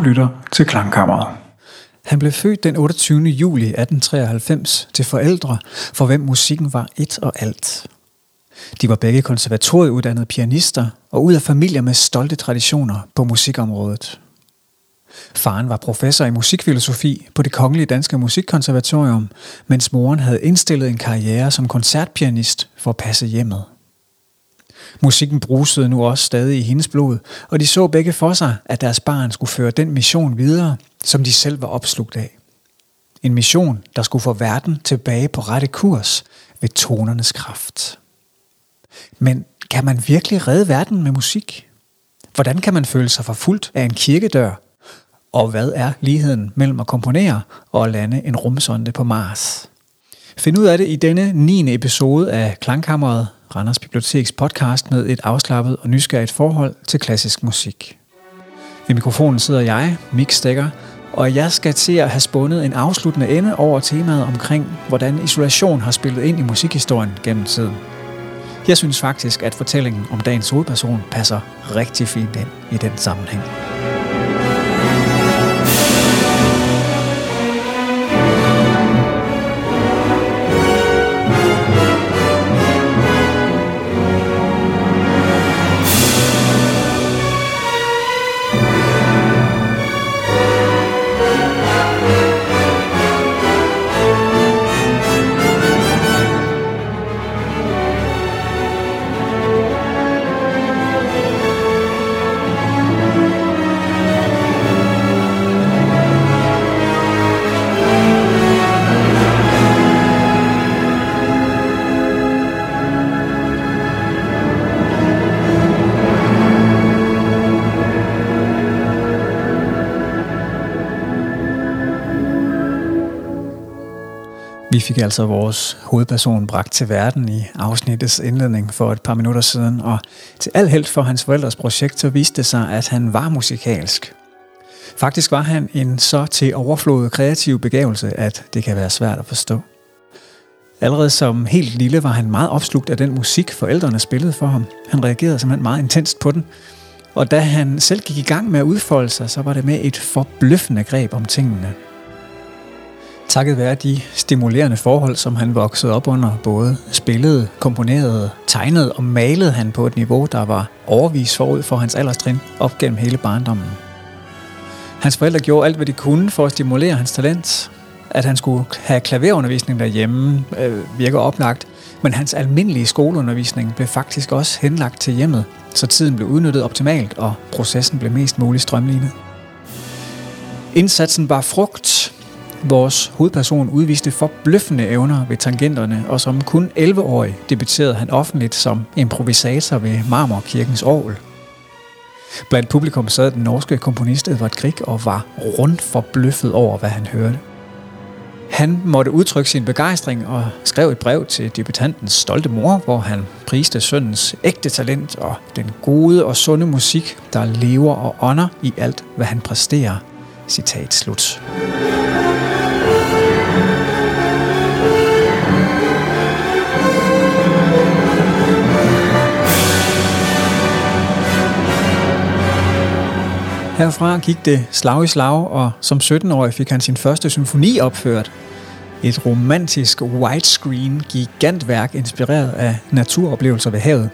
Du lytter til Klangkammeret. Han blev født den 28. juli 1893 til forældre, for hvem musikken var et og alt. De var begge konservatorieuddannede pianister og ud af familier med stolte traditioner på musikområdet. Faren var professor i musikfilosofi på det Kongelige Danske Musikkonservatorium, mens moren havde indstillet en karriere som koncertpianist for at passe hjemmet. Musikken brusede nu også stadig i hendes blod, og de så begge for sig, at deres barn skulle føre den mission videre, som de selv var opslugt af. En mission, der skulle få verden tilbage på rette kurs ved tonernes kraft. Men kan man virkelig redde verden med musik? Hvordan kan man føle sig forfulgt af en kirkedør? Og hvad er ligheden mellem at komponere og at lande en rumsonde på Mars? Find ud af det i denne 9. episode af Klangkammeret, Randers Biblioteks podcast med et afslappet og nysgerrigt forhold til klassisk musik. Ved mikrofonen sidder jeg, Mik Stegger, og jeg skal til at have spundet en afsluttende ende over temaet omkring, hvordan isolation har spillet ind i musikhistorien gennem tiden. Jeg synes faktisk, at fortællingen om dagens hovedperson passer rigtig fint ind i den sammenhæng. Vi fik altså vores hovedperson bragt til verden i afsnittets indledning for et par minutter siden, og til al held for hans forældres projekt, så viste det sig, at han var musikalsk. Faktisk var han en så til overflod kreativ begævelse, at det kan være svært at forstå. Allerede som helt lille var han meget opslugt af den musik, forældrene spillede for ham. Han reagerede simpelthen meget intenst på den. Og da han selv gik i gang med at udfolde sig, så var det med et forbløffende greb om tingene. Takket være de stimulerende forhold, som han voksede op under, både spillede, komponerede, tegnede og malede han på et niveau, der var overvis forud for hans alderstrin op gennem hele barndommen. Hans forældre gjorde alt, hvad de kunne for at stimulere hans talent. At han skulle have klaverundervisning derhjemme øh, virker oplagt, men hans almindelige skoleundervisning blev faktisk også henlagt til hjemmet, så tiden blev udnyttet optimalt, og processen blev mest muligt strømlignet. Indsatsen var frugt, Vores hovedperson udviste forbløffende evner ved tangenterne, og som kun 11-årig debuterede han offentligt som improvisator ved Marmorkirkens Orgel. Blandt publikum sad den norske komponist Edvard Grieg og var rundt forbløffet over, hvad han hørte. Han måtte udtrykke sin begejstring og skrev et brev til debutantens stolte mor, hvor han priste sønnens ægte talent og den gode og sunde musik, der lever og ånder i alt, hvad han præsterer. Citat slut. Herfra gik det slag i slag, og som 17-årig fik han sin første symfoni opført. Et romantisk widescreen gigantværk inspireret af naturoplevelser ved havet.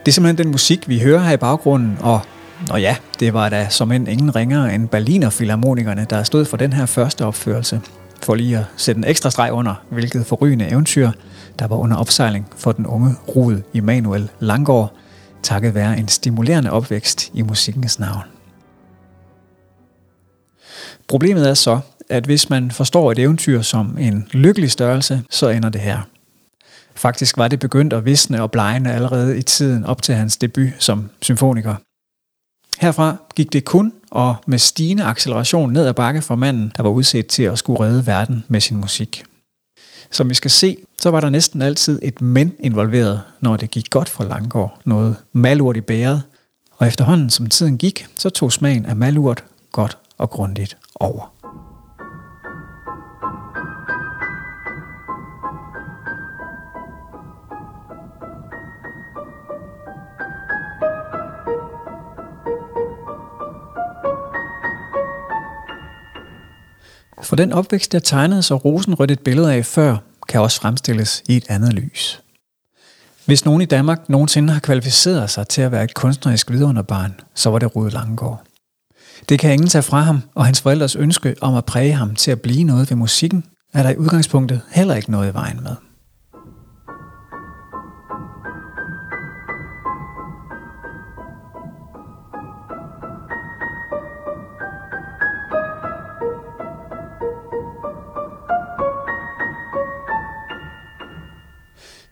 Det er simpelthen den musik, vi hører her i baggrunden, og Nå ja, det var da som en ingen ringere end Berliner Philharmonikerne, der stod for den her første opførelse. For lige at sætte en ekstra streg under, hvilket forrygende eventyr, der var under opsejling for den unge Rud Immanuel Langgaard, takket være en stimulerende opvækst i musikkens navn. Problemet er så, at hvis man forstår et eventyr som en lykkelig størrelse, så ender det her. Faktisk var det begyndt at visne og blegne allerede i tiden op til hans debut som symfoniker. Herfra gik det kun og med stigende acceleration ned ad bakke for manden, der var udset til at skulle redde verden med sin musik. Som vi skal se, så var der næsten altid et men involveret, når det gik godt for Langgaard. Noget malurt i bæret. Og efterhånden som tiden gik, så tog smagen af malurt godt og grundigt over. For den opvækst, jeg tegnede så rosenrødt et billede af før, kan også fremstilles i et andet lys. Hvis nogen i Danmark nogensinde har kvalificeret sig til at være et kunstnerisk vidunderbarn, så var det Rude Langgaard. Det kan ingen tage fra ham, og hans forældres ønske om at præge ham til at blive noget ved musikken, er der i udgangspunktet heller ikke noget i vejen med.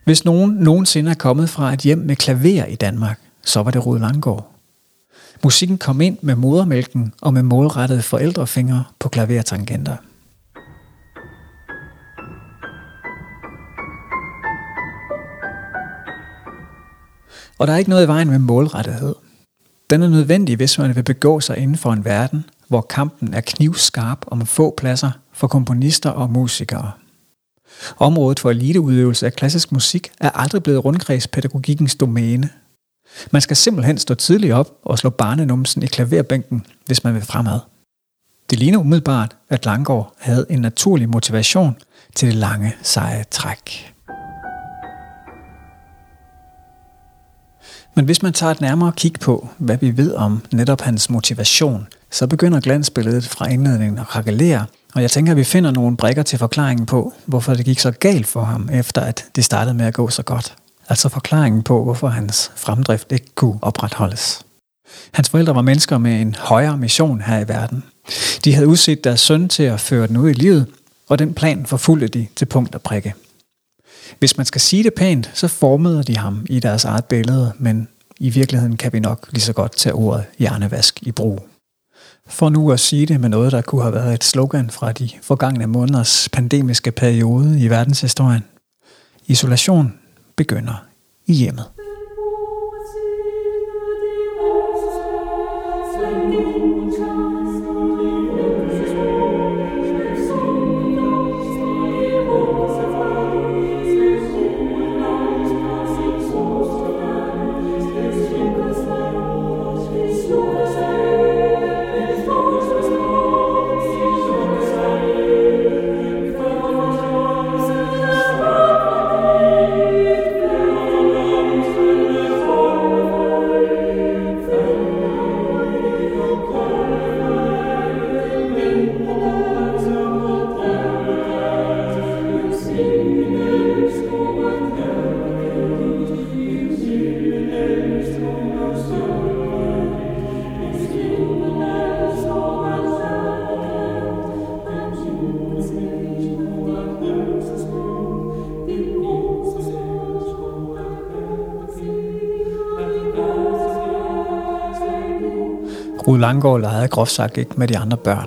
Hvis nogen nogensinde er kommet fra et hjem med klaver i Danmark, så var det Rud Langgaard. Musikken kom ind med modermælken og med målrettede forældrefingre på klavertangenter. Og der er ikke noget i vejen med målrettighed. Den er nødvendig, hvis man vil begå sig inden for en verden, hvor kampen er knivskarp om få pladser for komponister og musikere. Området for eliteudøvelse af klassisk musik er aldrig blevet rundkredspædagogikkens domæne. Man skal simpelthen stå tidligt op og slå barnenumsen i klaverbænken, hvis man vil fremad. Det ligner umiddelbart, at Langgaard havde en naturlig motivation til det lange, seje træk. Men hvis man tager et nærmere kig på, hvad vi ved om netop hans motivation, så begynder glansbilledet fra indledningen at rakalere, og jeg tænker, at vi finder nogle brikker til forklaringen på, hvorfor det gik så galt for ham, efter at det startede med at gå så godt. Altså forklaringen på, hvorfor hans fremdrift ikke kunne opretholdes. Hans forældre var mennesker med en højere mission her i verden. De havde udset deres søn til at føre den ud i livet, og den plan forfulgte de til punkt og prikke. Hvis man skal sige det pænt, så formede de ham i deres eget billede, men i virkeligheden kan vi nok lige så godt tage ordet hjernevask i brug. For nu at sige det med noget, der kunne have været et slogan fra de forgangne måneders pandemiske periode i verdenshistorien. Isolation begynder i hjemmet. Rud Langgaard legede groft sagt ikke med de andre børn.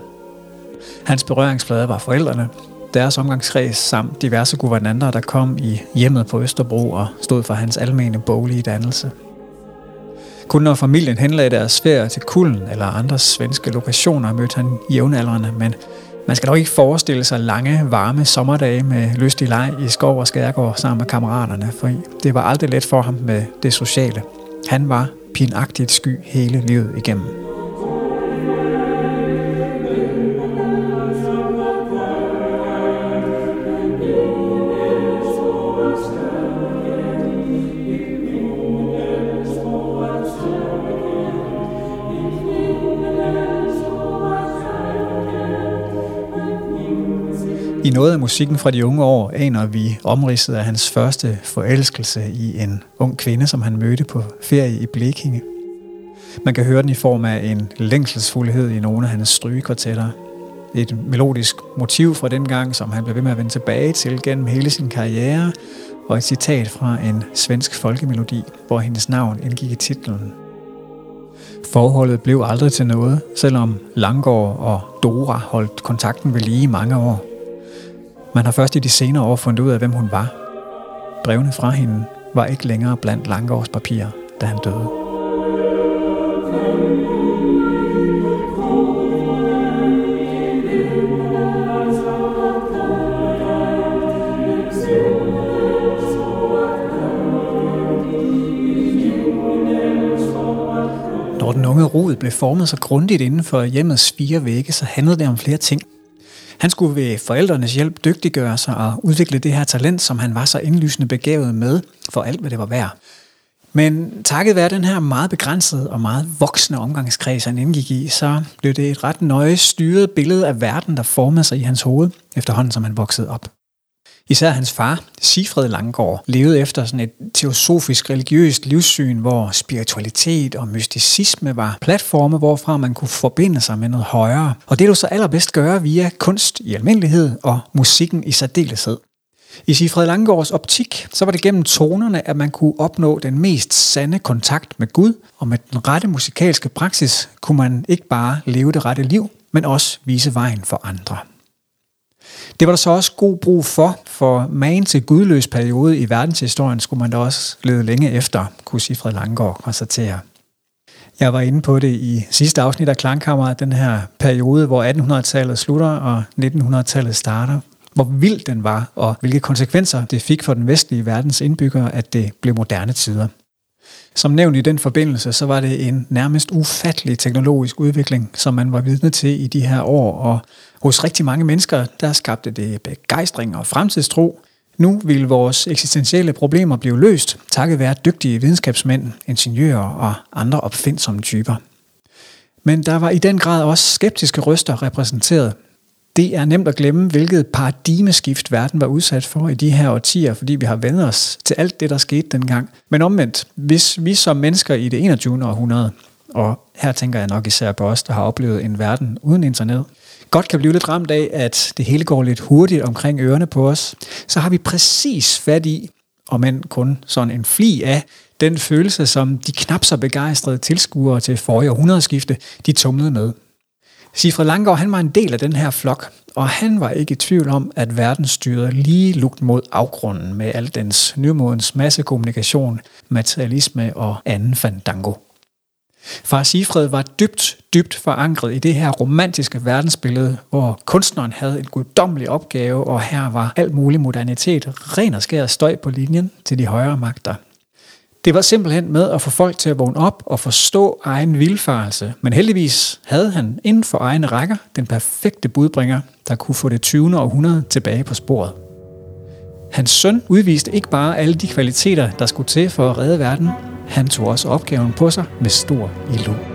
Hans berøringsflade var forældrene, deres omgangskreds samt diverse guvernanter, der kom i hjemmet på Østerbro og stod for hans almene boglige dannelse. Kun når familien henlagde deres ferie til Kulden eller andre svenske lokationer, mødte han jævnaldrende, men man skal dog ikke forestille sig lange, varme sommerdage med lystig leg i skov og skærgård sammen med kammeraterne, for det var aldrig let for ham med det sociale. Han var pinagtigt sky hele livet igennem. I noget af musikken fra de unge år aner vi omridset af hans første forelskelse i en ung kvinde, som han mødte på ferie i Blekinge. Man kan høre den i form af en længselsfuldhed i nogle af hans strygekvartetter. Et melodisk motiv fra den gang, som han blev ved med at vende tilbage til gennem hele sin karriere, og et citat fra en svensk folkemelodi, hvor hendes navn indgik i titlen. Forholdet blev aldrig til noget, selvom Langgaard og Dora holdt kontakten ved lige mange år. Man har først i de senere år fundet ud af, hvem hun var. Brevene fra hende var ikke længere blandt Langgaards papirer, da han døde. Når den unge rod blev formet så grundigt inden for hjemmets fire vægge, så handlede det om flere ting. Han skulle ved forældrenes hjælp dygtiggøre sig og udvikle det her talent, som han var så indlysende begavet med, for alt hvad det var værd. Men takket være den her meget begrænsede og meget voksne omgangskreds, han indgik i, så blev det et ret nøje styret billede af verden, der formede sig i hans hoved, efterhånden som han voksede op. Især hans far, Sifred Langgaard, levede efter sådan et teosofisk religiøst livssyn, hvor spiritualitet og mysticisme var platforme, hvorfra man kunne forbinde sig med noget højere. Og det du så allerbedst gøre via kunst i almindelighed og musikken i særdeleshed. I Sifred Langgaards optik, så var det gennem tonerne, at man kunne opnå den mest sande kontakt med Gud, og med den rette musikalske praksis kunne man ikke bare leve det rette liv, men også vise vejen for andre. Det var der så også god brug for, for magen til gudløs periode i verdenshistorien skulle man da også lede længe efter, kunne Sifred Langgaard konstatere. Jeg var inde på det i sidste afsnit af Klangkammer, den her periode, hvor 1800-tallet slutter og 1900-tallet starter. Hvor vild den var, og hvilke konsekvenser det fik for den vestlige verdens indbyggere, at det blev moderne tider. Som nævnt i den forbindelse, så var det en nærmest ufattelig teknologisk udvikling, som man var vidne til i de her år, og hos rigtig mange mennesker, der skabte det begejstring og fremtidstro. Nu vil vores eksistentielle problemer blive løst, takket være dygtige videnskabsmænd, ingeniører og andre opfindsomme typer. Men der var i den grad også skeptiske røster repræsenteret. Det er nemt at glemme, hvilket paradigmeskift verden var udsat for i de her årtier, fordi vi har vendt os til alt det, der skete dengang. Men omvendt, hvis vi som mennesker i det 21. århundrede, og her tænker jeg nok især på os, der har oplevet en verden uden internet, godt kan blive lidt ramt af, at det hele går lidt hurtigt omkring ørerne på os, så har vi præcis fat i, og men kun sådan en fli af, den følelse, som de knap så begejstrede tilskuere til forrige århundredeskifte, de tumlede med. Sifred Langgaard, han var en del af den her flok, og han var ikke i tvivl om, at verden styrede lige lugt mod afgrunden med al dens nymodens massekommunikation, materialisme og anden fandango. Far Sifred var dybt, dybt forankret i det her romantiske verdensbillede, hvor kunstneren havde en guddommelig opgave, og her var alt mulig modernitet ren og skær støj på linjen til de højere magter. Det var simpelthen med at få folk til at vågne op og forstå egen vilfarelse, men heldigvis havde han inden for egne rækker den perfekte budbringer, der kunne få det 20. århundrede tilbage på sporet. Hans søn udviste ikke bare alle de kvaliteter, der skulle til for at redde verden, han tog også opgaven på sig med stor ilo.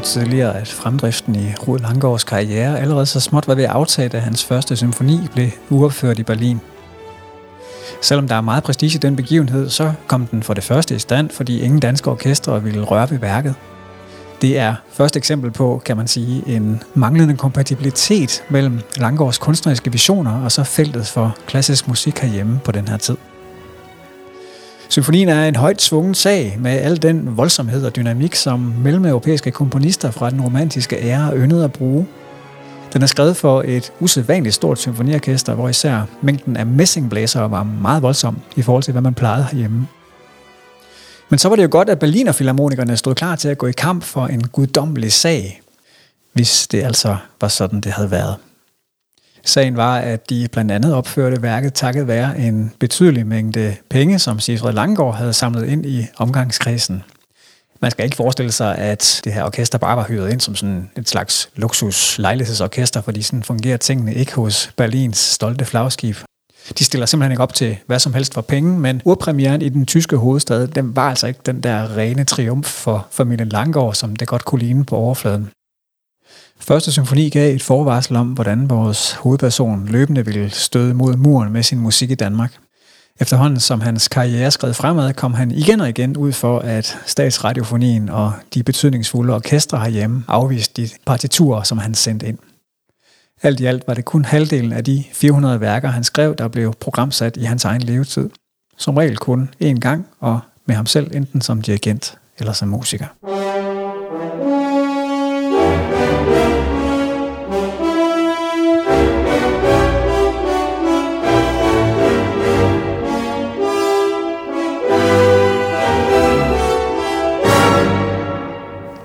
Nævnte tidligere, at fremdriften i Rud Langgaards karriere allerede så småt var ved at aftage, da hans første symfoni blev uopført i Berlin. Selvom der er meget prestige i den begivenhed, så kom den for det første i stand, fordi ingen danske orkestre ville røre ved værket. Det er første eksempel på, kan man sige, en manglende kompatibilitet mellem Langgaards kunstneriske visioner og så feltet for klassisk musik herhjemme på den her tid. Symfonien er en højt svungen sag med al den voldsomhed og dynamik, som mellem-europæiske komponister fra den romantiske ære yndede at bruge. Den er skrevet for et usædvanligt stort symfoniorkester, hvor især mængden af messingblæsere var meget voldsom i forhold til, hvad man plejede herhjemme. Men så var det jo godt, at Berliner Philharmonikerne stod klar til at gå i kamp for en guddommelig sag, hvis det altså var sådan, det havde været. Sagen var, at de blandt andet opførte værket takket være en betydelig mængde penge, som Sigfrid Langgaard havde samlet ind i omgangskredsen. Man skal ikke forestille sig, at det her orkester bare var hyret ind som sådan et slags luksus lejlighedsorkester, fordi sådan fungerer tingene ikke hos Berlins stolte flagskib. De stiller simpelthen ikke op til hvad som helst for penge, men urpremieren i den tyske hovedstad, den var altså ikke den der rene triumf for familien Langgaard, som det godt kunne ligne på overfladen. Første symfoni gav et forvarsel om, hvordan vores hovedperson løbende ville støde mod muren med sin musik i Danmark. Efterhånden som hans karriere skred fremad, kom han igen og igen ud for, at statsradiofonien og de betydningsfulde orkestre herhjemme afviste de partiturer, som han sendte ind. Alt i alt var det kun halvdelen af de 400 værker, han skrev, der blev programsat i hans egen levetid. Som regel kun én gang, og med ham selv enten som dirigent eller som musiker.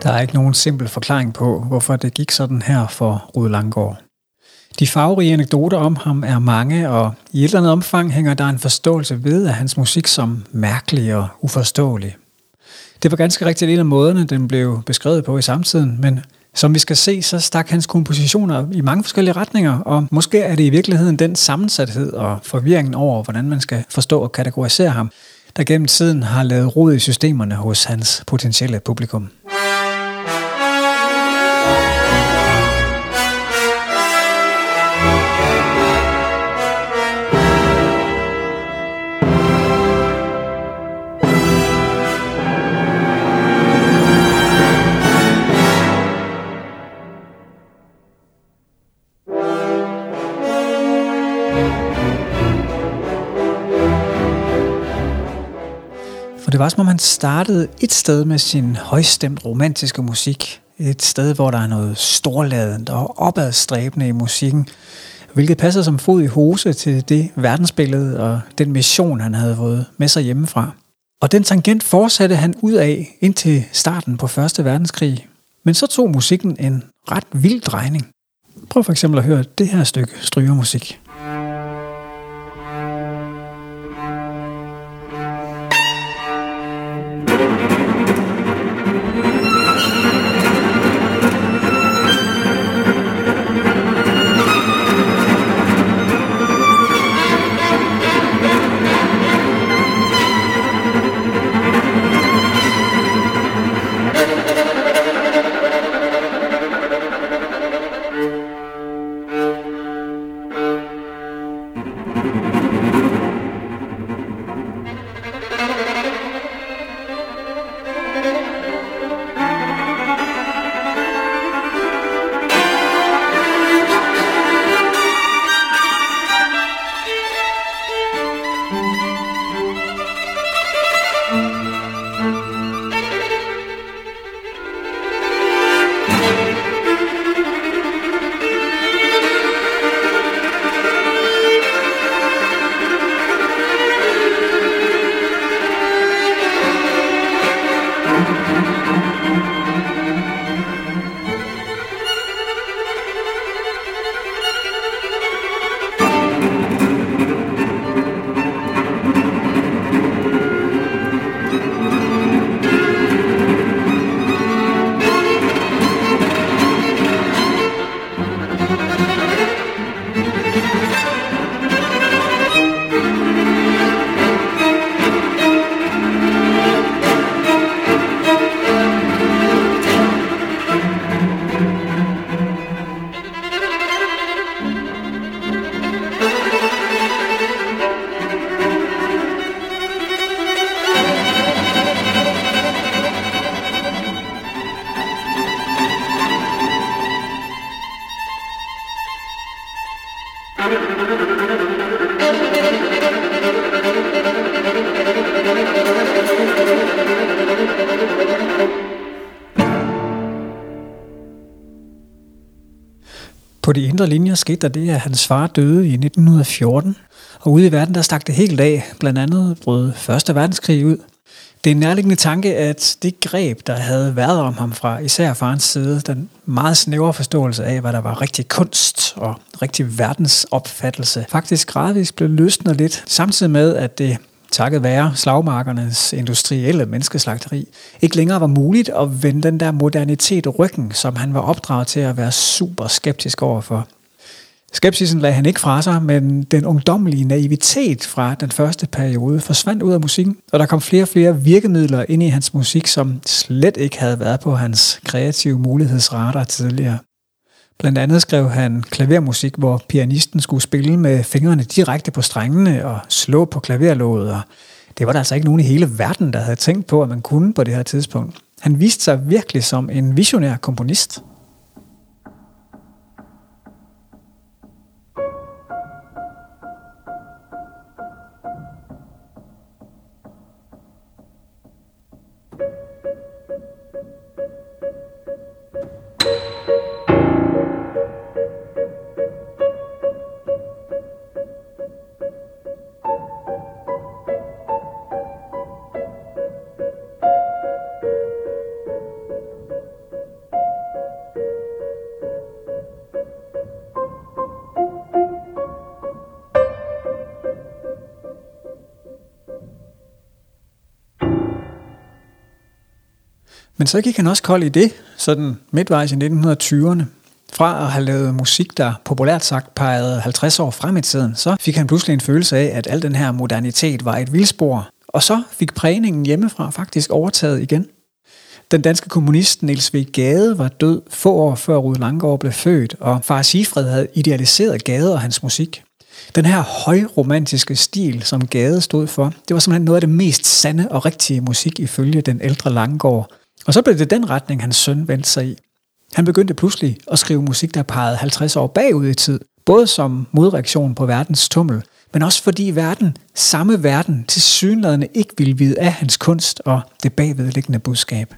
Der er ikke nogen simpel forklaring på, hvorfor det gik sådan her for Rud Langgaard. De farverige anekdoter om ham er mange, og i et eller andet omfang hænger der en forståelse ved af hans musik som mærkelig og uforståelig. Det var ganske rigtigt en af måderne, den blev beskrevet på i samtiden, men som vi skal se, så stak hans kompositioner i mange forskellige retninger, og måske er det i virkeligheden den sammensathed og forvirringen over, hvordan man skal forstå og kategorisere ham, der gennem tiden har lavet rod i systemerne hos hans potentielle publikum. Det var som om han startede et sted med sin højstemt romantiske musik. Et sted, hvor der er noget storladent og opadstræbende i musikken, hvilket passer som fod i hose til det verdensbillede og den mission, han havde fået med sig hjemmefra. Og den tangent fortsatte han ud af indtil starten på Første Verdenskrig. Men så tog musikken en ret vild drejning. Prøv for eksempel at høre det her stykke strygermusik. Indre linjer skete der det, at hans far døde i 1914, og ude i verden der stak det helt af, blandt andet brød Første Verdenskrig ud. Det er en nærliggende tanke, at det greb, der havde været om ham fra især farens side, den meget snævre forståelse af, hvad der var rigtig kunst og rigtig verdensopfattelse, faktisk gradvist blev løsnet lidt, samtidig med, at det takket være slagmarkernes industrielle menneskeslagteri, ikke længere var muligt at vende den der modernitet ryggen, som han var opdraget til at være super skeptisk overfor. Skepsisen lagde han ikke fra sig, men den ungdommelige naivitet fra den første periode forsvandt ud af musikken, og der kom flere og flere virkemidler ind i hans musik, som slet ikke havde været på hans kreative mulighedsradar tidligere. Blandt andet skrev han klavermusik, hvor pianisten skulle spille med fingrene direkte på strengene og slå på klaverlåget. Og det var der altså ikke nogen i hele verden, der havde tænkt på, at man kunne på det her tidspunkt. Han viste sig virkelig som en visionær komponist. Men så gik han også kold i det, sådan midtvejs i 1920'erne. Fra at have lavet musik, der populært sagt pegede 50 år frem i tiden, så fik han pludselig en følelse af, at al den her modernitet var et vildspor. Og så fik prægningen hjemmefra faktisk overtaget igen. Den danske kommunist Niels V. Gade var død få år før Rud Langgaard blev født, og far Sifred havde idealiseret Gade og hans musik. Den her højromantiske stil, som Gade stod for, det var simpelthen noget af det mest sande og rigtige musik ifølge den ældre Langgaard. Og så blev det den retning, hans søn vendte sig i. Han begyndte pludselig at skrive musik, der pegede 50 år bagud i tid, både som modreaktion på verdens tummel, men også fordi verden, samme verden, til synlædende ikke ville vide af hans kunst og det bagvedliggende budskab.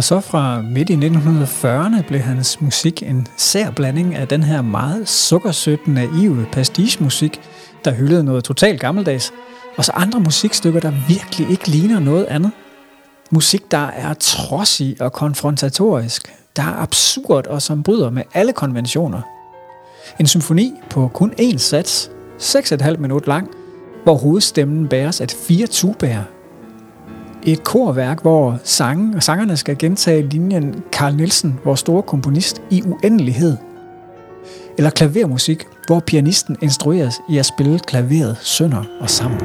Og så fra midt i 1940'erne blev hans musik en sær blanding af den her meget sukkersødt naive pastiche-musik, der hyldede noget totalt gammeldags, og så andre musikstykker, der virkelig ikke ligner noget andet. Musik, der er trodsig og konfrontatorisk, der er absurd og som bryder med alle konventioner. En symfoni på kun én sats, 6,5 minut lang, hvor hovedstemmen bæres af fire tubaer, et korværk, hvor sange og sangerne skal gentage linjen Carl Nielsen, vores store komponist, i uendelighed. Eller klavermusik, hvor pianisten instrueres i at spille klaveret sønder og sammen.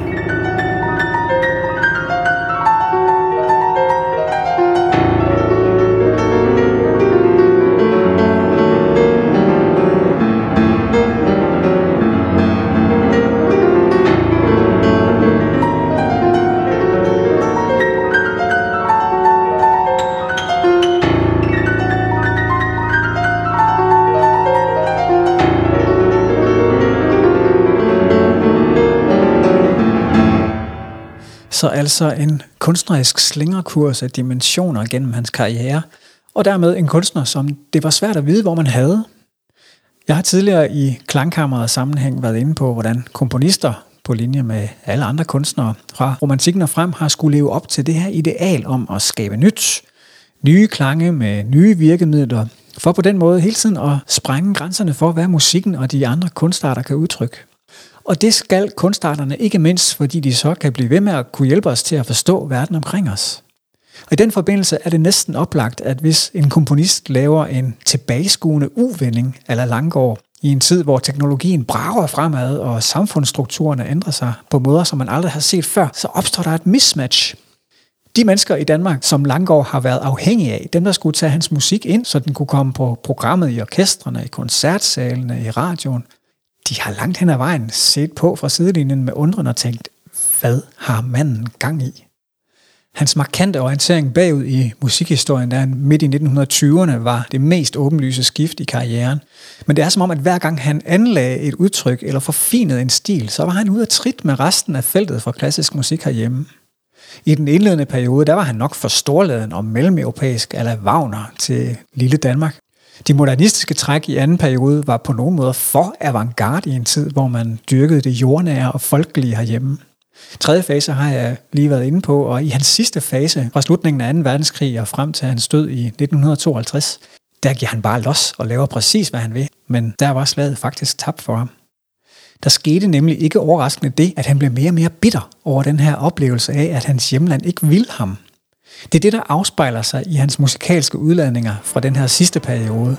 Så altså en kunstnerisk slingerkurs af dimensioner gennem hans karriere, og dermed en kunstner, som det var svært at vide, hvor man havde. Jeg har tidligere i klangkammeret sammenhæng været inde på, hvordan komponister på linje med alle andre kunstnere fra romantikken og frem har skulle leve op til det her ideal om at skabe nyt, nye klange med nye virkemidler, for på den måde hele tiden at sprænge grænserne for, hvad musikken og de andre kunstarter kan udtrykke. Og det skal kunstarterne ikke mindst, fordi de så kan blive ved med at kunne hjælpe os til at forstå verden omkring os. Og i den forbindelse er det næsten oplagt, at hvis en komponist laver en tilbageskuende uvending eller Langgaard i en tid, hvor teknologien brager fremad, og samfundsstrukturerne ændrer sig på måder, som man aldrig har set før, så opstår der et mismatch. De mennesker i Danmark, som Langgaard har været afhængig af, dem der skulle tage hans musik ind, så den kunne komme på programmet i orkestrene, i koncertsalene, i radioen, de har langt hen ad vejen set på fra sidelinjen med undren og tænkt, hvad har manden gang i? Hans markante orientering bagud i musikhistorien, der midt i 1920'erne var det mest åbenlyse skift i karrieren. Men det er som om, at hver gang han anlagde et udtryk eller forfinede en stil, så var han ude af trit med resten af feltet for klassisk musik herhjemme. I den indledende periode, der var han nok for storladen og mellemeuropæisk eller Wagner til lille Danmark. De modernistiske træk i anden periode var på nogen måde for avantgarde i en tid, hvor man dyrkede det jordnære og folkelige herhjemme. Tredje fase har jeg lige været inde på, og i hans sidste fase, fra slutningen af 2. verdenskrig og frem til hans død i 1952, der giver han bare los og laver præcis, hvad han vil, men der var slaget faktisk tabt for ham. Der skete nemlig ikke overraskende det, at han blev mere og mere bitter over den her oplevelse af, at hans hjemland ikke ville ham. Det er det, der afspejler sig i hans musikalske udladninger fra den her sidste periode.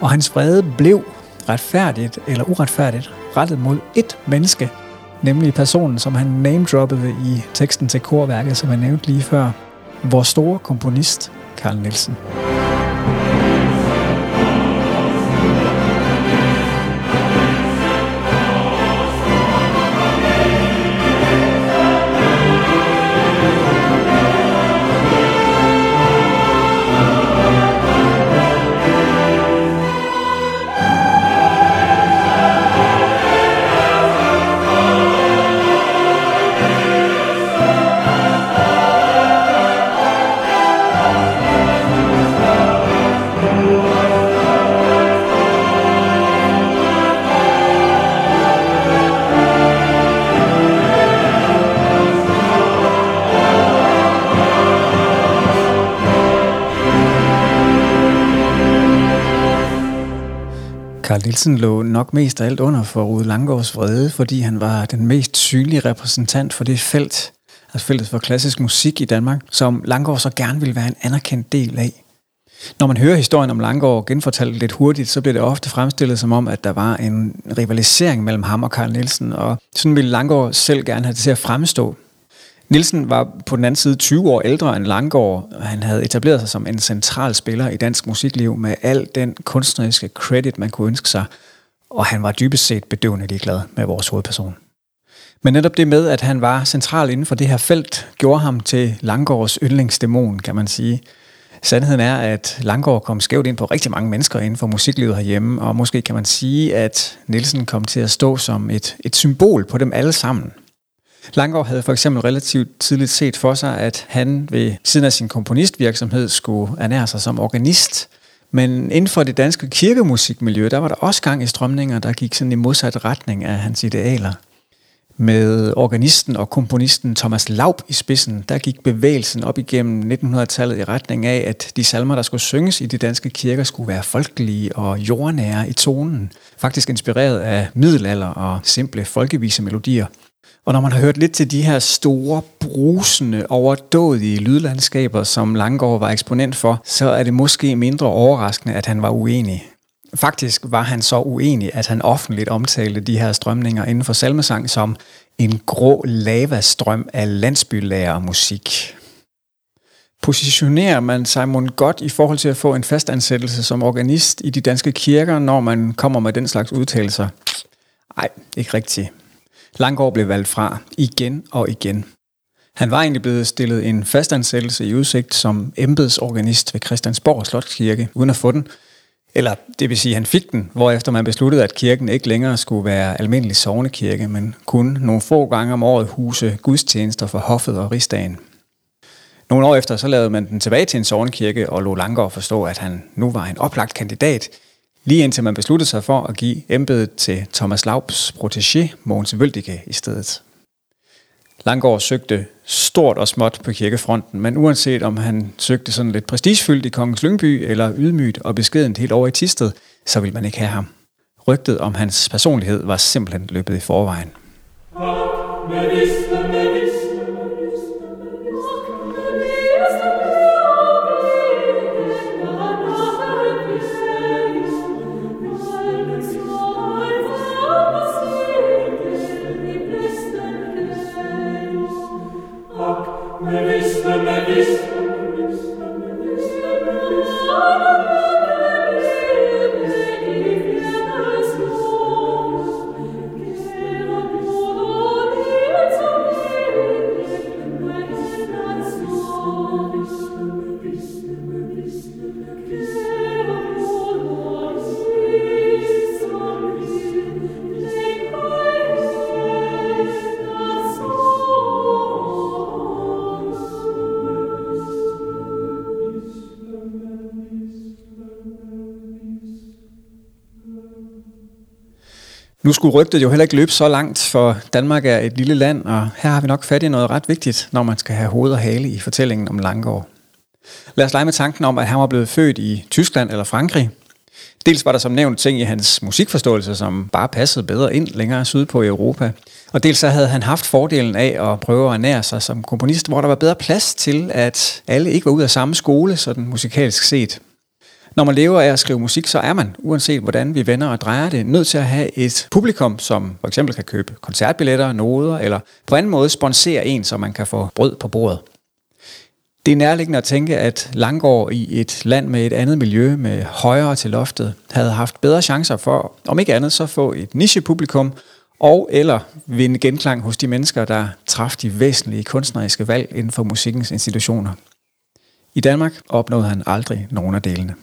Og hans vrede blev retfærdigt eller uretfærdigt rettet mod et menneske, nemlig personen, som han namedroppede i teksten til korværket, som jeg nævnte lige før. Vores store komponist, Carl Nielsen. Carl Nielsen lå nok mest af alt under for Rude Langgaards vrede, fordi han var den mest synlige repræsentant for det felt, altså feltet for klassisk musik i Danmark, som Langgaard så gerne ville være en anerkendt del af. Når man hører historien om Langgaard genfortalt lidt hurtigt, så bliver det ofte fremstillet som om, at der var en rivalisering mellem ham og Carl Nielsen, og sådan ville Langgaard selv gerne have det til at fremstå. Nielsen var på den anden side 20 år ældre end Langgaard, og han havde etableret sig som en central spiller i dansk musikliv med al den kunstneriske credit, man kunne ønske sig, og han var dybest set bedøvende ligeglad med vores hovedperson. Men netop det med, at han var central inden for det her felt, gjorde ham til Langgaards yndlingsdæmon, kan man sige. Sandheden er, at Langgaard kom skævt ind på rigtig mange mennesker inden for musiklivet herhjemme, og måske kan man sige, at Nielsen kom til at stå som et, et symbol på dem alle sammen – Langgaard havde for eksempel relativt tidligt set for sig, at han ved siden af sin komponistvirksomhed skulle ernære sig som organist. Men inden for det danske kirkemusikmiljø, der var der også gang i strømninger, der gik sådan i modsat retning af hans idealer. Med organisten og komponisten Thomas Laub i spidsen, der gik bevægelsen op igennem 1900-tallet i retning af, at de salmer, der skulle synges i de danske kirker, skulle være folkelige og jordnære i tonen. Faktisk inspireret af middelalder og simple folkevise melodier – og når man har hørt lidt til de her store, brusende, overdådige lydlandskaber, som Langgaard var eksponent for, så er det måske mindre overraskende, at han var uenig. Faktisk var han så uenig, at han offentligt omtalte de her strømninger inden for salmesang som en grå lavastrøm af landsbylærer musik. Positionerer man Simon godt i forhold til at få en fastansættelse som organist i de danske kirker, når man kommer med den slags udtalelser? Nej, ikke rigtigt. Langgaard blev valgt fra igen og igen. Han var egentlig blevet stillet en fastansættelse i udsigt som embedsorganist ved Christiansborg Slotskirke, uden at få den. Eller det vil sige, at han fik den, hvorefter man besluttede, at kirken ikke længere skulle være almindelig sovnekirke, men kun nogle få gange om året huse gudstjenester for hoffet og rigsdagen. Nogle år efter så lavede man den tilbage til en sovnekirke og lå Langgaard forstå, at han nu var en oplagt kandidat – Lige indtil man besluttede sig for at give embedet til Thomas Laubs protégé, Mogens Vøldike, i stedet. Langgaard søgte stort og småt på kirkefronten, men uanset om han søgte sådan lidt prestigefyldt i Kongens Lyngby eller ydmygt og beskedent helt over i Tisted, så ville man ikke have ham. Rygtet om hans personlighed var simpelthen løbet i forvejen. Nu skulle rygtet jo heller ikke løbe så langt, for Danmark er et lille land, og her har vi nok fat i noget ret vigtigt, når man skal have hoved og hale i fortællingen om Langgaard. Lad os lege med tanken om, at han var blevet født i Tyskland eller Frankrig. Dels var der som nævnt ting i hans musikforståelse, som bare passede bedre ind længere sydpå i Europa. Og dels så havde han haft fordelen af at prøve at nære sig som komponist, hvor der var bedre plads til, at alle ikke var ud af samme skole, sådan musikalsk set. Når man lever af at skrive musik, så er man, uanset hvordan vi vender og drejer det, nødt til at have et publikum, som for eksempel kan købe koncertbilletter, noder, eller på anden måde sponsere en, så man kan få brød på bordet. Det er nærliggende at tænke, at Langgaard i et land med et andet miljø, med højere til loftet, havde haft bedre chancer for, om ikke andet, så få et nichepublikum, og eller vinde genklang hos de mennesker, der traf de væsentlige kunstneriske valg inden for musikkens institutioner. I Danmark opnåede han aldrig nogen af delene.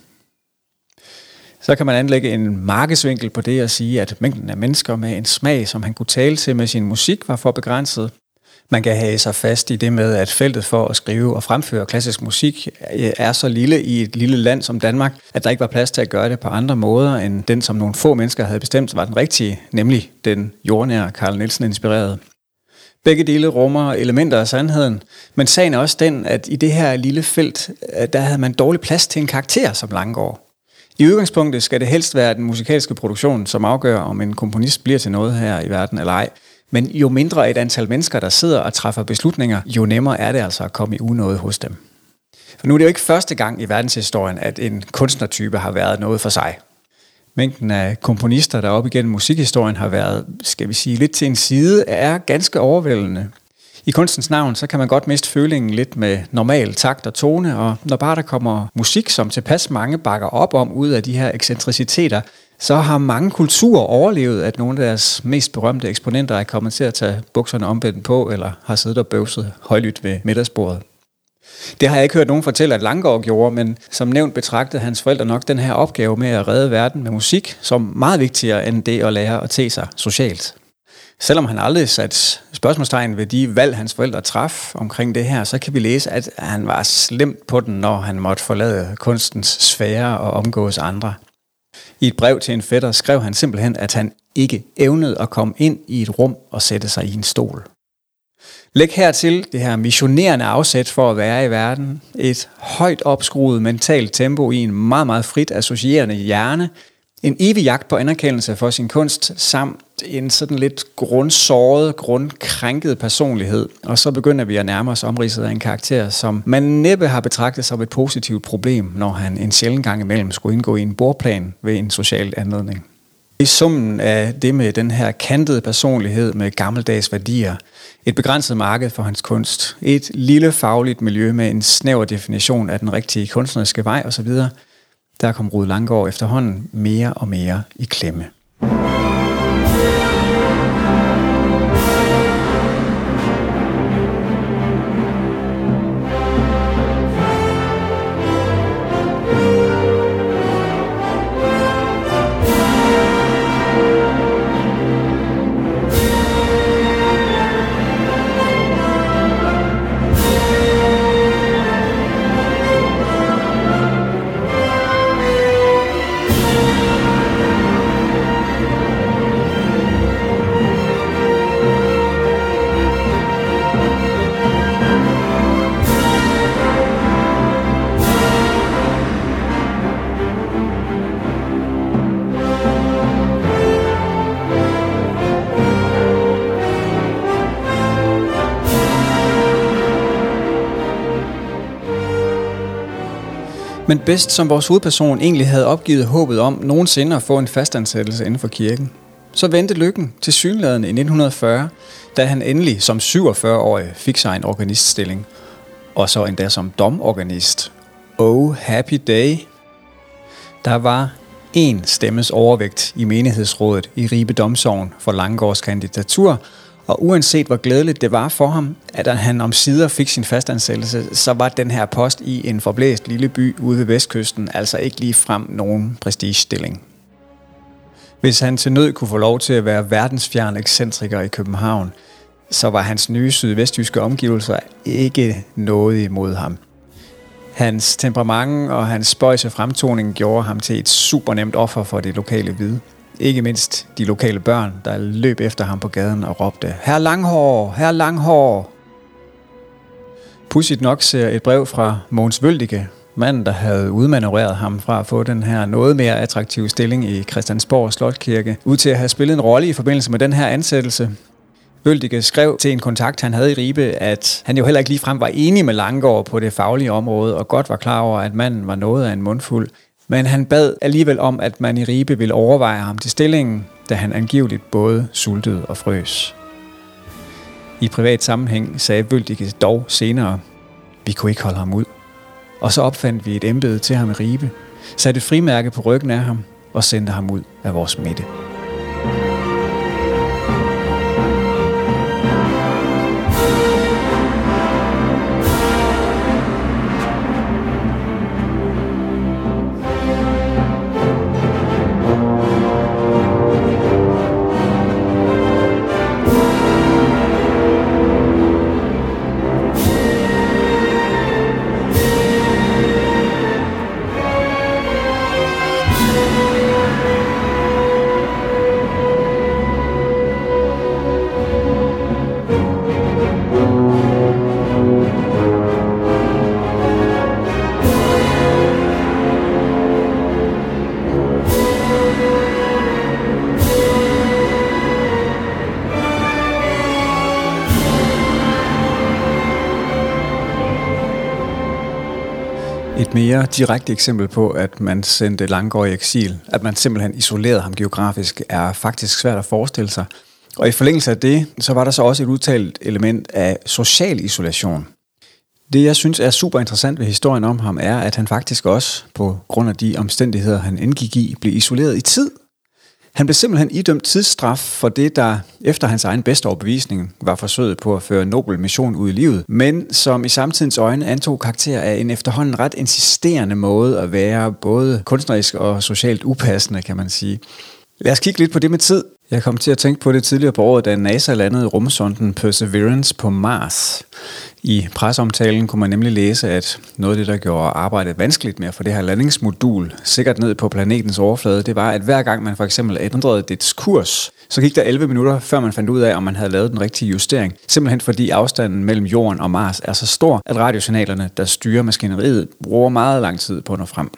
Så kan man anlægge en markedsvinkel på det og sige, at mængden af mennesker med en smag, som han kunne tale til med sin musik, var for begrænset. Man kan have sig fast i det med, at feltet for at skrive og fremføre klassisk musik eh, er så lille i et lille land som Danmark, at der ikke var plads til at gøre det på andre måder, end den, som nogle få mennesker havde bestemt var den rigtige, nemlig den jordnære Carl Nielsen inspirerede. Begge dele rummer elementer af sandheden, men sagen er også den, at i det her lille felt, eh, der havde man dårlig plads til en karakter som Langgaard. I udgangspunktet skal det helst være den musikalske produktion, som afgør, om en komponist bliver til noget her i verden eller ej. Men jo mindre et antal mennesker, der sidder og træffer beslutninger, jo nemmere er det altså at komme i unåde hos dem. For nu er det jo ikke første gang i verdenshistorien, at en kunstnertype har været noget for sig. Mængden af komponister, der op igennem musikhistorien har været, skal vi sige, lidt til en side, er ganske overvældende. I kunstens navn, så kan man godt miste følingen lidt med normal takt og tone, og når bare der kommer musik, som tilpas mange bakker op om ud af de her ekscentriciteter, så har mange kulturer overlevet, at nogle af deres mest berømte eksponenter er kommet til at tage bukserne omvendt på, eller har siddet og bøvset højlydt ved middagsbordet. Det har jeg ikke hørt nogen fortælle, at Langgaard gjorde, men som nævnt betragtede hans forældre nok den her opgave med at redde verden med musik som meget vigtigere end det at lære at te sig socialt. Selvom han aldrig satte spørgsmålstegn ved de valg, hans forældre traf omkring det her, så kan vi læse, at han var slemt på den, når han måtte forlade kunstens sfære og omgås andre. I et brev til en fætter skrev han simpelthen, at han ikke evnede at komme ind i et rum og sætte sig i en stol. Læg hertil det her missionerende afsæt for at være i verden, et højt opskruet mentalt tempo i en meget, meget frit associerende hjerne, en evig jagt på anerkendelse for sin kunst, samt en sådan lidt grundsåret, grundkrænket personlighed. Og så begynder vi at nærme os omridset af en karakter, som man næppe har betragtet som et positivt problem, når han en sjældent gang imellem skulle indgå i en bordplan ved en social anledning. I summen af det med den her kantede personlighed med gammeldags værdier, et begrænset marked for hans kunst, et lille fagligt miljø med en snæver definition af den rigtige kunstneriske vej osv., der kom Rud Langgaard efterhånden mere og mere i klemme. Men bedst som vores hovedperson egentlig havde opgivet håbet om nogensinde at få en fastansættelse inden for kirken, så vendte lykken til synlædende i 1940, da han endelig som 47-årig fik sig en organiststilling, og så endda som domorganist. Oh, happy day! Der var en stemmes overvægt i menighedsrådet i Ribe Domsovn for Langgårds kandidatur, og uanset hvor glædeligt det var for ham, at han om sider fik sin fastansættelse, så var den her post i en forblæst lille by ude ved vestkysten altså ikke lige frem nogen prestigestilling. Hvis han til nød kunne få lov til at være verdensfjern ekscentriker i København, så var hans nye sydvestjyske omgivelser ikke noget imod ham. Hans temperament og hans spøjse fremtoning gjorde ham til et super nemt offer for det lokale hvide. Ikke mindst de lokale børn, der løb efter ham på gaden og råbte, Herr Langhår, herr Langhår. Pudsigt nok ser et brev fra Mogens Vøldike, manden, der havde udmanøvreret ham fra at få den her noget mere attraktive stilling i Christiansborg Slotkirke, ud til at have spillet en rolle i forbindelse med den her ansættelse. Vøldige skrev til en kontakt, han havde i Ribe, at han jo heller ikke ligefrem var enig med Langgaard på det faglige område, og godt var klar over, at manden var noget af en mundfuld, men han bad alligevel om, at man i Ribe ville overveje ham til stillingen, da han angiveligt både sultede og frøs. I privat sammenhæng sagde Vøldige dog senere, vi kunne ikke holde ham ud. Og så opfandt vi et embede til ham i Ribe, satte frimærke på ryggen af ham og sendte ham ud af vores midte. Et mere direkte eksempel på, at man sendte Langgaard i eksil, at man simpelthen isolerede ham geografisk, er faktisk svært at forestille sig. Og i forlængelse af det, så var der så også et udtalt element af social isolation. Det, jeg synes er super interessant ved historien om ham, er, at han faktisk også, på grund af de omstændigheder, han indgik i, blev isoleret i tid. Han blev simpelthen idømt tidsstraf for det, der efter hans egen bedste overbevisning var forsøget på at føre Nobel mission ud i livet, men som i samtidens øjne antog karakter af en efterhånden ret insisterende måde at være både kunstnerisk og socialt upassende, kan man sige. Lad os kigge lidt på det med tid. Jeg kom til at tænke på det tidligere på året, da NASA landede rumsonden Perseverance på Mars. I presseomtalen kunne man nemlig læse, at noget af det, der gjorde arbejdet vanskeligt med at få det her landingsmodul sikkert ned på planetens overflade, det var, at hver gang man for eksempel ændrede dets kurs, så gik der 11 minutter, før man fandt ud af, om man havde lavet den rigtige justering. Simpelthen fordi afstanden mellem Jorden og Mars er så stor, at radiosignalerne, der styrer maskineriet, bruger meget lang tid på at nå frem.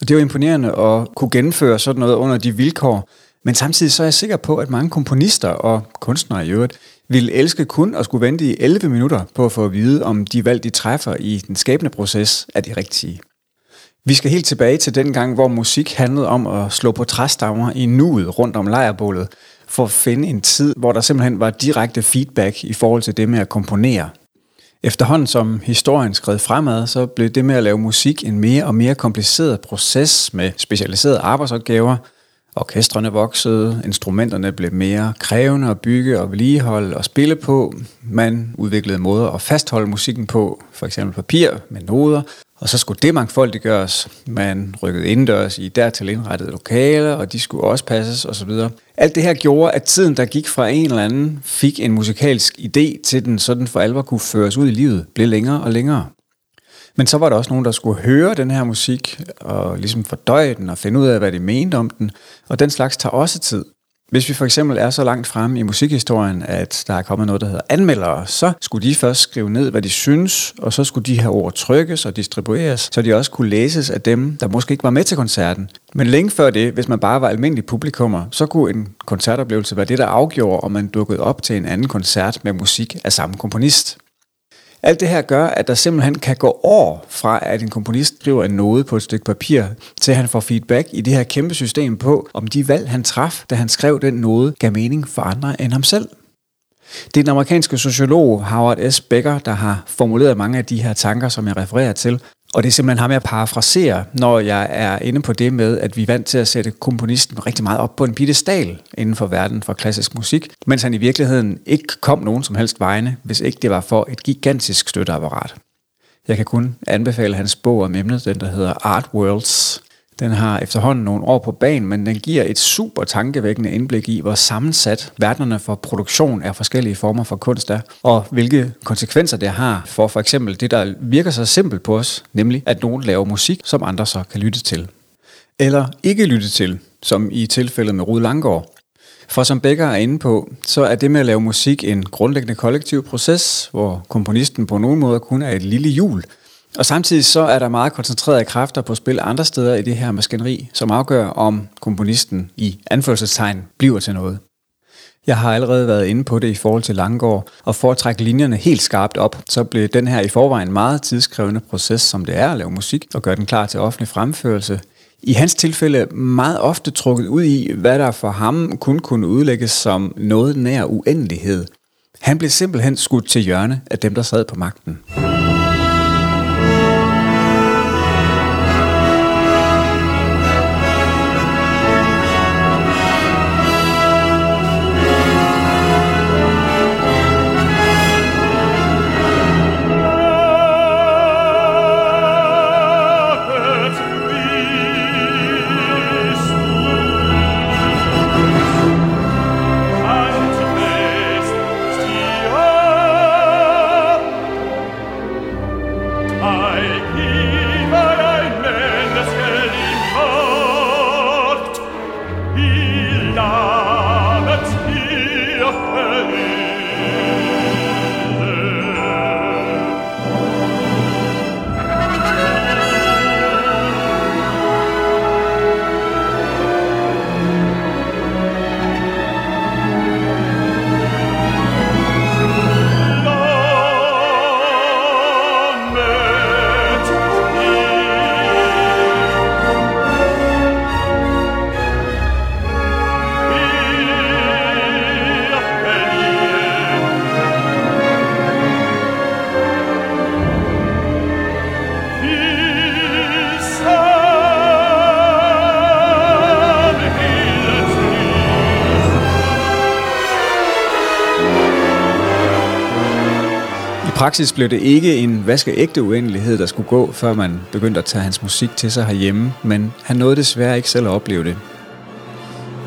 Og det er jo imponerende at kunne gennemføre sådan noget under de vilkår, men samtidig så er jeg sikker på, at mange komponister og kunstnere i øvrigt ville elske kun at skulle vente i 11 minutter på at få at vide, om de valg, de træffer i den skabende proces, er de rigtige. Vi skal helt tilbage til den gang, hvor musik handlede om at slå på træstammer i nuet rundt om lejrbålet, for at finde en tid, hvor der simpelthen var direkte feedback i forhold til det med at komponere. Efterhånden som historien skred fremad, så blev det med at lave musik en mere og mere kompliceret proces med specialiserede arbejdsopgaver – Orkestrene voksede, instrumenterne blev mere krævende at bygge og vedligeholde og spille på. Man udviklede måder at fastholde musikken på, for eksempel papir med noder, og så skulle det mangfoldiggøres. Man rykkede indendørs i dertil indrettede lokaler, og de skulle også passes osv. Alt det her gjorde, at tiden, der gik fra en eller anden, fik en musikalsk idé til den, så den for alvor kunne føres ud i livet, blev længere og længere. Men så var der også nogen, der skulle høre den her musik, og ligesom fordøje den og finde ud af, hvad de mente om den. Og den slags tager også tid. Hvis vi for eksempel er så langt fremme i musikhistorien, at der er kommet noget, der hedder anmeldere, så skulle de først skrive ned, hvad de synes, og så skulle de her ord trykkes og distribueres, så de også kunne læses af dem, der måske ikke var med til koncerten. Men længe før det, hvis man bare var almindelig publikummer, så kunne en koncertoplevelse være det, der afgjorde, om man dukkede op til en anden koncert med musik af samme komponist. Alt det her gør, at der simpelthen kan gå år fra, at en komponist skriver en node på et stykke papir, til han får feedback i det her kæmpe system på, om de valg, han traf, da han skrev den node, gav mening for andre end ham selv. Det er den amerikanske sociolog Howard S. Becker, der har formuleret mange af de her tanker, som jeg refererer til, og det er simpelthen ham, jeg parafraserer, når jeg er inde på det med, at vi er vant til at sætte komponisten rigtig meget op på en piedestal inden for verden for klassisk musik, mens han i virkeligheden ikke kom nogen som helst vegne, hvis ikke det var for et gigantisk støtteapparat. Jeg kan kun anbefale hans bog om emnet, den der hedder Art Worlds, den har efterhånden nogle år på banen, men den giver et super tankevækkende indblik i, hvor sammensat verdenerne for produktion af forskellige former for kunst er, og hvilke konsekvenser det har for for eksempel det, der virker så simpelt på os, nemlig at nogen laver musik, som andre så kan lytte til. Eller ikke lytte til, som i tilfældet med Rud Langgaard. For som Becker er inde på, så er det med at lave musik en grundlæggende kollektiv proces, hvor komponisten på nogen måde kun er et lille hjul – og samtidig så er der meget koncentrerede kræfter på spil andre steder i det her maskineri, som afgør, om komponisten i anførselstegn bliver til noget. Jeg har allerede været inde på det i forhold til Langgaard, og for at trække linjerne helt skarpt op, så blev den her i forvejen meget tidskrævende proces, som det er at lave musik og gøre den klar til offentlig fremførelse, i hans tilfælde meget ofte trukket ud i, hvad der for ham kun kunne udlægges som noget nær uendelighed. Han blev simpelthen skudt til hjørne af dem, der sad på magten. Praksis blev det ikke en vaskeægte uendelighed, der skulle gå, før man begyndte at tage hans musik til sig herhjemme, men han nåede desværre ikke selv at opleve det.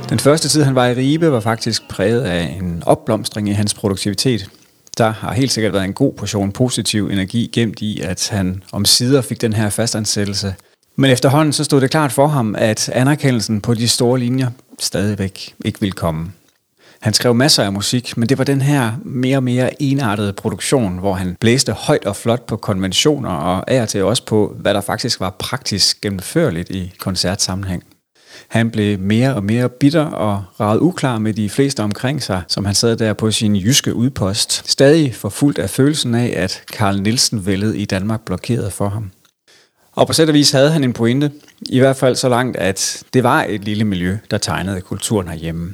Den første tid, han var i Ribe, var faktisk præget af en opblomstring i hans produktivitet. Der har helt sikkert været en god portion positiv energi gemt i, at han om sider fik den her fastansættelse. Men efterhånden så stod det klart for ham, at anerkendelsen på de store linjer stadigvæk ikke ville komme. Han skrev masser af musik, men det var den her mere og mere enartede produktion, hvor han blæste højt og flot på konventioner og af og til også på, hvad der faktisk var praktisk gennemførligt i koncertsammenhæng. Han blev mere og mere bitter og raget uklar med de fleste omkring sig, som han sad der på sin jyske udpost, stadig forfulgt af følelsen af, at Karl Nielsen vældede i Danmark blokeret for ham. Og på sæt og vis havde han en pointe, i hvert fald så langt, at det var et lille miljø, der tegnede kulturen herhjemme.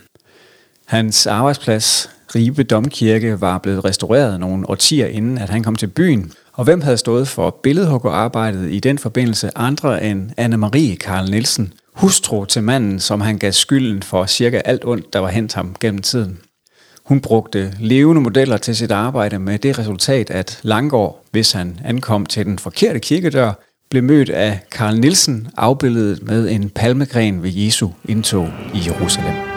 Hans arbejdsplads, Ribe Domkirke, var blevet restaureret nogle årtier inden, at han kom til byen. Og hvem havde stået for billedhuggerarbejdet i den forbindelse andre end Anne-Marie Karl Nielsen, hustru til manden, som han gav skylden for cirka alt ondt, der var hent ham gennem tiden. Hun brugte levende modeller til sit arbejde med det resultat, at Langgaard, hvis han ankom til den forkerte kirkedør, blev mødt af Karl Nielsen afbildet med en palmegren ved Jesu indtog i Jerusalem.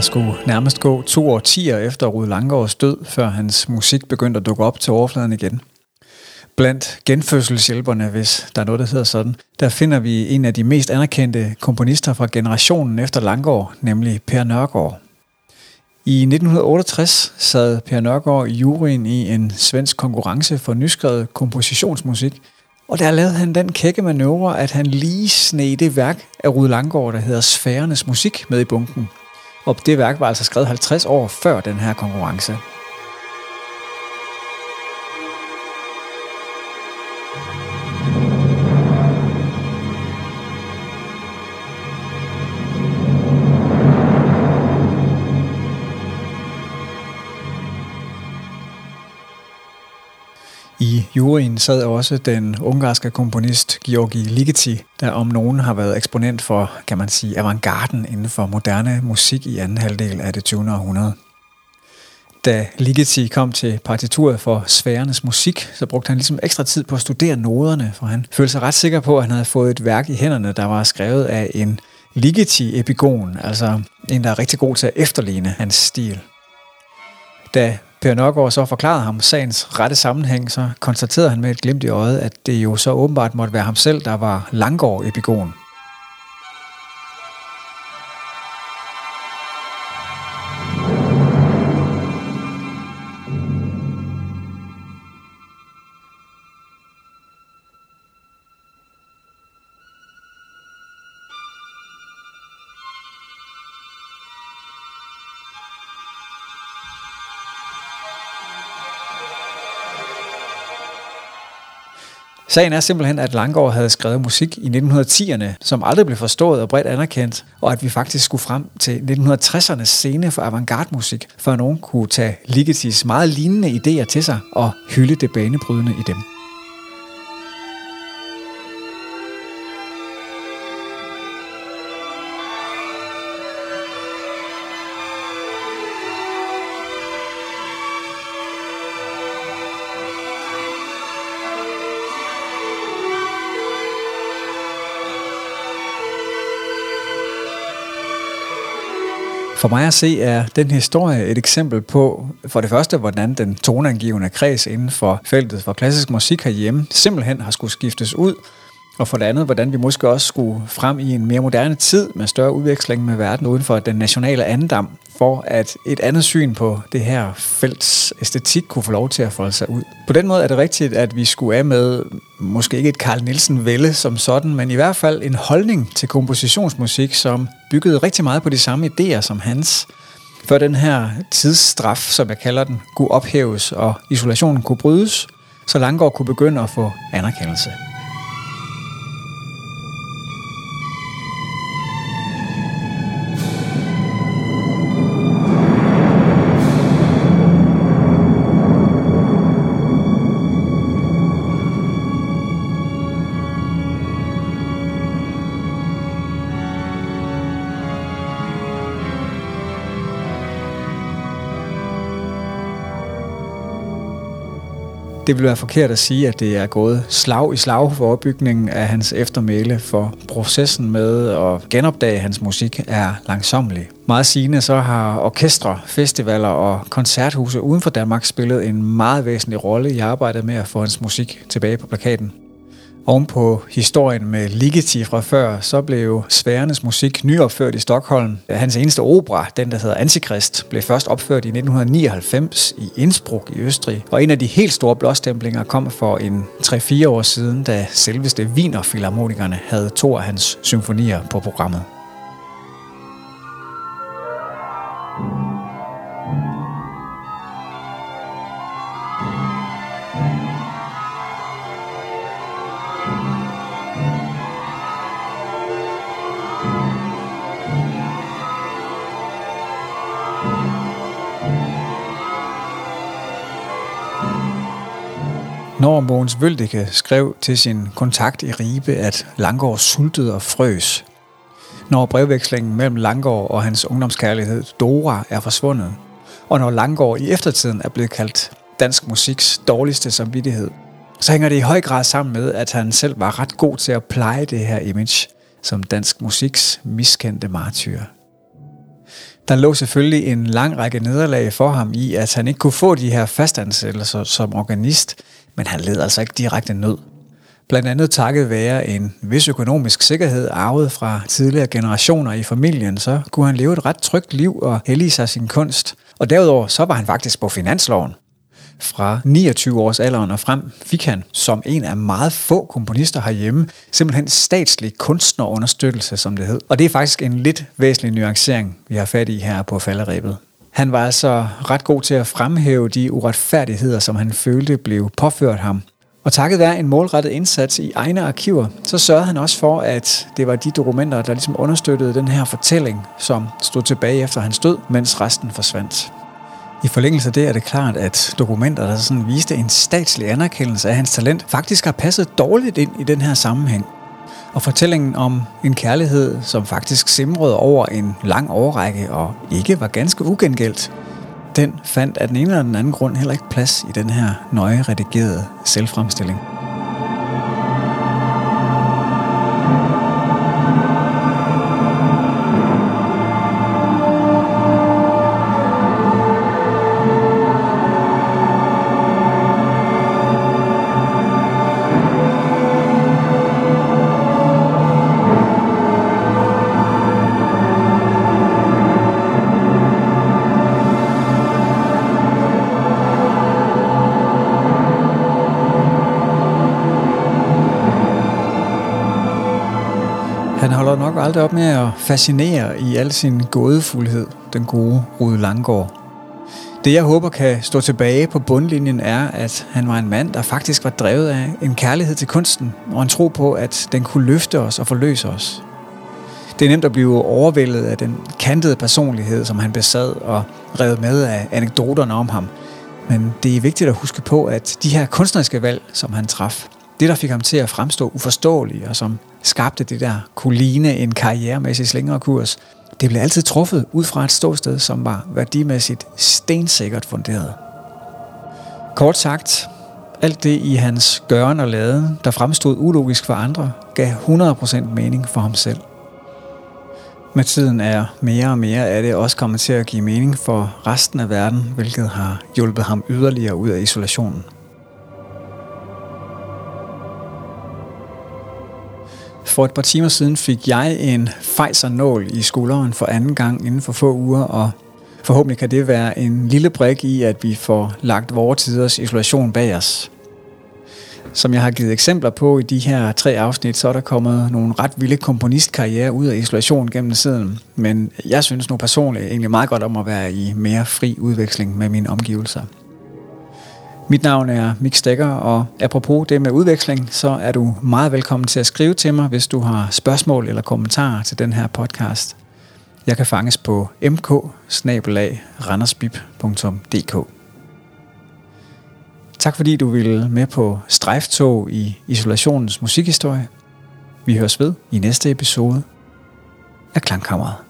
Der skulle nærmest gå to årtier efter Rud Langgaards død, før hans musik begyndte at dukke op til overfladen igen. Blandt genfødselshjælperne, hvis der er noget, der hedder sådan, der finder vi en af de mest anerkendte komponister fra generationen efter Langgaard, nemlig Per Nørgaard. I 1968 sad Per Nørgaard i juryen i en svensk konkurrence for nyskrevet kompositionsmusik, og der lavede han den kække manøvre, at han lige sned det værk af Rud Langgaard, der hedder Sfærernes Musik, med i bunken – og det værk var altså skrevet 50 år før den her konkurrence. Juryen sad også den ungarske komponist Georgi Ligeti, der om nogen har været eksponent for, kan man sige, avantgarden inden for moderne musik i anden halvdel af det 20. århundrede. Da Ligeti kom til partituret for Sværernes musik, så brugte han ligesom ekstra tid på at studere noderne, for han følte sig ret sikker på, at han havde fået et værk i hænderne, der var skrevet af en Ligeti-epigon, altså en, der er rigtig god til at efterligne hans stil. Da Per Nørgaard så forklarede ham sagens rette sammenhæng, så konstaterede han med et glimt i øjet, at det jo så åbenbart måtte være ham selv, der var Langgaard-epigon. Sagen er simpelthen, at Langgaard havde skrevet musik i 1910'erne, som aldrig blev forstået og bredt anerkendt, og at vi faktisk skulle frem til 1960'ernes scene for avantgarde-musik, før nogen kunne tage Ligetis meget lignende idéer til sig og hylde det banebrydende i dem. For mig at se er den historie et eksempel på, for det første, hvordan den toneangivende kreds inden for feltet for klassisk musik herhjemme simpelthen har skulle skiftes ud, og for det andet, hvordan vi måske også skulle frem i en mere moderne tid med større udveksling med verden uden for den nationale andendam, for at et andet syn på det her felts æstetik kunne få lov til at folde sig ud. På den måde er det rigtigt, at vi skulle af med måske ikke et Carl Nielsen Velle som sådan, men i hvert fald en holdning til kompositionsmusik, som byggede rigtig meget på de samme idéer som hans. Før den her tidsstraf, som jeg kalder den, kunne ophæves og isolationen kunne brydes, så Langgaard kunne begynde at få anerkendelse. Det vil være forkert at sige, at det er gået slag i slag for opbygningen af hans eftermæle, for processen med at genopdage hans musik er langsomlig. Meget sigende så har orkestre, festivaler og koncerthuse uden for Danmark spillet en meget væsentlig rolle i arbejdet med at få hans musik tilbage på plakaten. Oven på historien med Ligeti fra før, så blev Sværnes musik nyopført i Stockholm. Hans eneste opera, den der hedder Antikrist, blev først opført i 1999 i Innsbruck i Østrig. Og en af de helt store blåstemplinger kom for en 3-4 år siden, da selveste Wiener Philharmonikerne havde to af hans symfonier på programmet. Når Mogens Vøldike skrev til sin kontakt i Ribe, at Langgaard sultede og frøs. Når brevvekslingen mellem Langgaard og hans ungdomskærlighed Dora er forsvundet. Og når Langgaard i eftertiden er blevet kaldt dansk musiks dårligste samvittighed, så hænger det i høj grad sammen med, at han selv var ret god til at pleje det her image som dansk musiks miskendte martyr. Der lå selvfølgelig en lang række nederlag for ham i, at han ikke kunne få de her fastansættelser som organist, men han led altså ikke direkte nød. Blandt andet takket være en vis økonomisk sikkerhed arvet fra tidligere generationer i familien, så kunne han leve et ret trygt liv og hellige sig sin kunst. Og derudover så var han faktisk på finansloven. Fra 29 års alderen og frem fik han, som en af meget få komponister herhjemme, simpelthen statslig kunstnerunderstøttelse, som det hed. Og det er faktisk en lidt væsentlig nuancering, vi har fat i her på falderæbet. Han var altså ret god til at fremhæve de uretfærdigheder, som han følte blev påført ham. Og takket være en målrettet indsats i egne arkiver, så sørgede han også for, at det var de dokumenter, der ligesom understøttede den her fortælling, som stod tilbage efter hans død, mens resten forsvandt. I forlængelse af det er det klart, at dokumenter, der sådan viste en statslig anerkendelse af hans talent, faktisk har passet dårligt ind i den her sammenhæng. Og fortællingen om en kærlighed, som faktisk simrede over en lang årrække og ikke var ganske ugengældt, den fandt af den ene eller den anden grund heller ikke plads i den her nøje redigerede selvfremstilling. Holder op med at fascinere i al sin gådefuldhed, den gode Rude Langgaard. Det jeg håber kan stå tilbage på bundlinjen er, at han var en mand, der faktisk var drevet af en kærlighed til kunsten, og en tro på, at den kunne løfte os og forløse os. Det er nemt at blive overvældet af den kantede personlighed, som han besad og revet med af anekdoterne om ham. Men det er vigtigt at huske på, at de her kunstneriske valg, som han traf, det der fik ham til at fremstå uforståelig, og som skabte det der kunne ligne en karrieremæssig slængere kurs, det blev altid truffet ud fra et ståsted, som var værdimæssigt stensikkert funderet. Kort sagt, alt det i hans gøren og lade, der fremstod ulogisk for andre, gav 100% mening for ham selv. Med tiden er mere og mere af det også kommet til at give mening for resten af verden, hvilket har hjulpet ham yderligere ud af isolationen. For et par timer siden fik jeg en fejsernål i skulderen for anden gang inden for få uger, og forhåbentlig kan det være en lille brik i, at vi får lagt vores tiders isolation bag os. Som jeg har givet eksempler på i de her tre afsnit, så er der kommet nogle ret vilde komponistkarriere ud af isolation gennem tiden. Men jeg synes nu personligt egentlig meget godt om at være i mere fri udveksling med mine omgivelser. Mit navn er Mik Stegger, og apropos det med udveksling, så er du meget velkommen til at skrive til mig, hvis du har spørgsmål eller kommentarer til den her podcast. Jeg kan fanges på mk Tak fordi du ville med på strejftog i isolationens musikhistorie. Vi høres ved i næste episode af Klangkammeret.